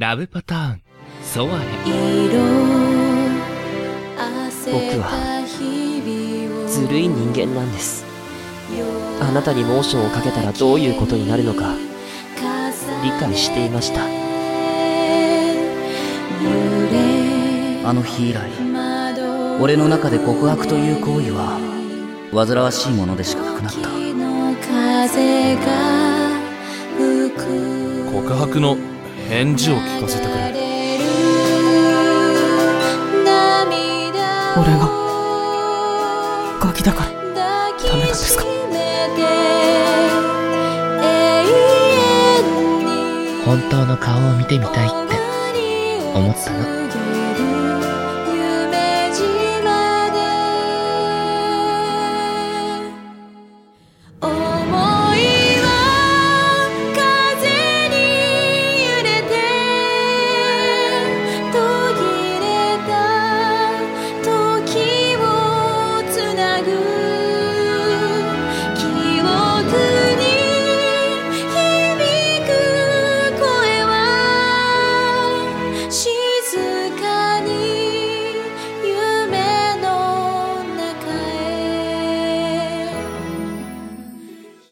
ラブパターン、ソワレ。僕はずるい人間なんです。あなたにモーションをかけたらどういうことになるのか。理解していました。あの日以来俺の中で告白という行為は煩わしいものでしかなくなった。告白の返事を聞かせてくれ。俺がガキだからダメなんですか？本当の顔を見てみたいって思ったの。